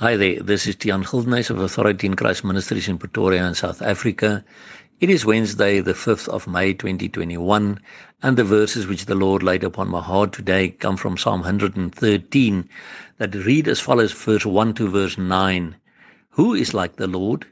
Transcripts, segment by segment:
Hi there, this is Tian Gildenhuys of Authority in Christ Ministries in Pretoria in South Africa. It is Wednesday, the 5th of May 2021, and the verses which the Lord laid upon my heart today come from Psalm 113 that read as follows verse 1 to verse 9. Who is like the Lord?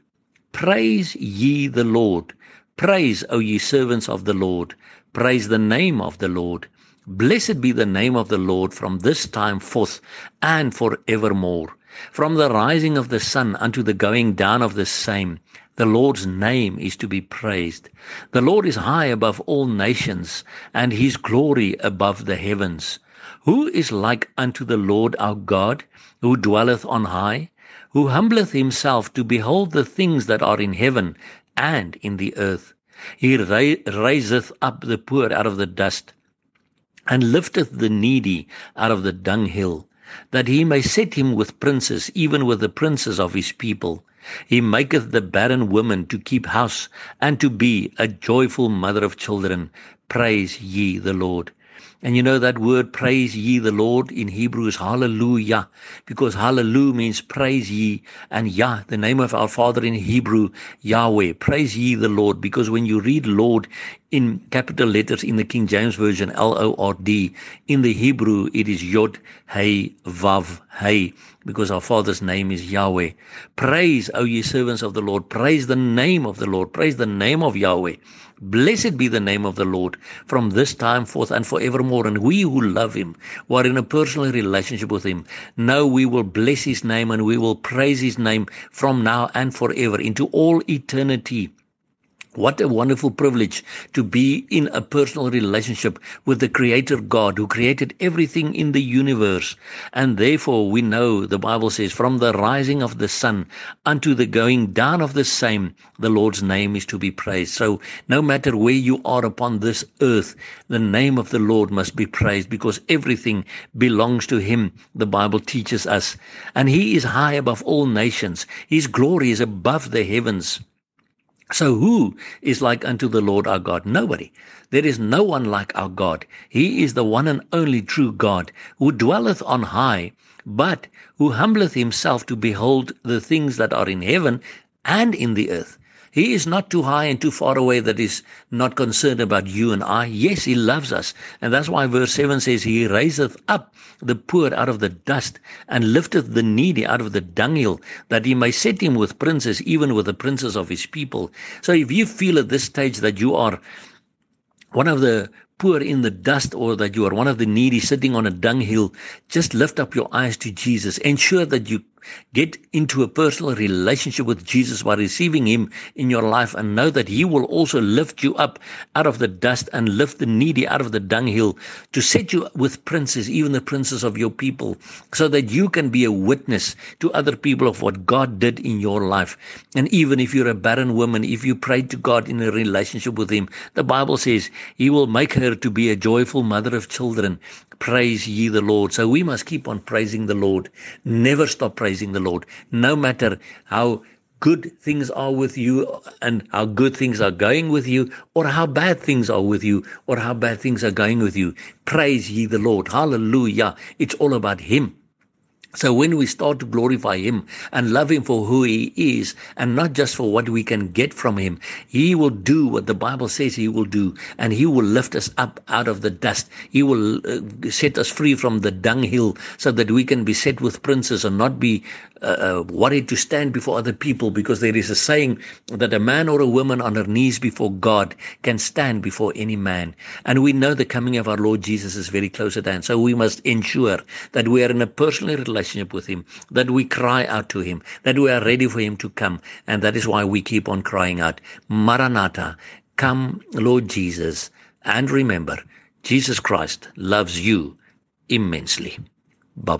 Praise ye the Lord. Praise, O ye servants of the Lord. Praise the name of the Lord. Blessed be the name of the Lord from this time forth and for evermore. From the rising of the sun unto the going down of the same, the Lord's name is to be praised. The Lord is high above all nations, and his glory above the heavens. Who is like unto the Lord our God, who dwelleth on high, who humbleth himself to behold the things that are in heaven and in the earth? He raiseth up the poor out of the dust, and lifteth the needy out of the dunghill that he may set him with princes, even with the princes of his people. He maketh the barren woman to keep house, and to be a joyful mother of children. Praise ye the Lord. And you know that word praise ye the Lord in Hebrew is hallelujah, because hallelujah means praise ye, and Yah, the name of our Father in Hebrew, Yahweh. Praise ye the Lord, because when you read Lord in capital letters in the King James Version, L O R D, in the Hebrew it is Yod, Hey, Vav, Hey, because our Father's name is Yahweh. Praise, O ye servants of the Lord, praise the name of the Lord, praise the name of Yahweh. Blessed be the name of the Lord from this time forth and forevermore. And we who love him, who are in a personal relationship with him, know we will bless his name and we will praise his name from now and forever into all eternity. What a wonderful privilege to be in a personal relationship with the Creator God who created everything in the universe. And therefore, we know the Bible says, from the rising of the sun unto the going down of the same, the Lord's name is to be praised. So, no matter where you are upon this earth, the name of the Lord must be praised because everything belongs to Him, the Bible teaches us. And He is high above all nations, His glory is above the heavens. So who is like unto the Lord our God? Nobody. There is no one like our God. He is the one and only true God who dwelleth on high, but who humbleth himself to behold the things that are in heaven and in the earth. He is not too high and too far away that is not concerned about you and I. Yes, He loves us. And that's why verse 7 says, He raiseth up the poor out of the dust and lifteth the needy out of the dunghill, that He may set him with princes, even with the princes of His people. So if you feel at this stage that you are one of the poor in the dust or that you are one of the needy sitting on a dunghill, just lift up your eyes to Jesus. Ensure that you get into a personal relationship with Jesus by receiving Him in your life and know that He will also lift you up out of the dust and lift the needy out of the dunghill to set you with princes, even the princes of your people, so that you can be a witness to other people of what God did in your life. And even if you're a barren woman, if you pray to God in a relationship with Him, the Bible says He will make her to be a joyful mother of children. Praise ye the Lord. So we must keep on praising the Lord. Never stop praising the Lord. No matter how good things are with you and how good things are going with you or how bad things are with you or how bad things are going with you. Praise ye the Lord. Hallelujah. It's all about Him. So when we start to glorify Him and love Him for who He is and not just for what we can get from Him, He will do what the Bible says He will do and He will lift us up out of the dust. He will uh, set us free from the dunghill so that we can be set with princes and not be uh, uh, worried to stand before other people because there is a saying that a man or a woman on her knees before God can stand before any man. And we know the coming of our Lord Jesus is very close at hand. So we must ensure that we are in a personal relationship relationship with Him, that we cry out to Him, that we are ready for Him to come. And that is why we keep on crying out, Maranatha, come, Lord Jesus. And remember, Jesus Christ loves you immensely. Bye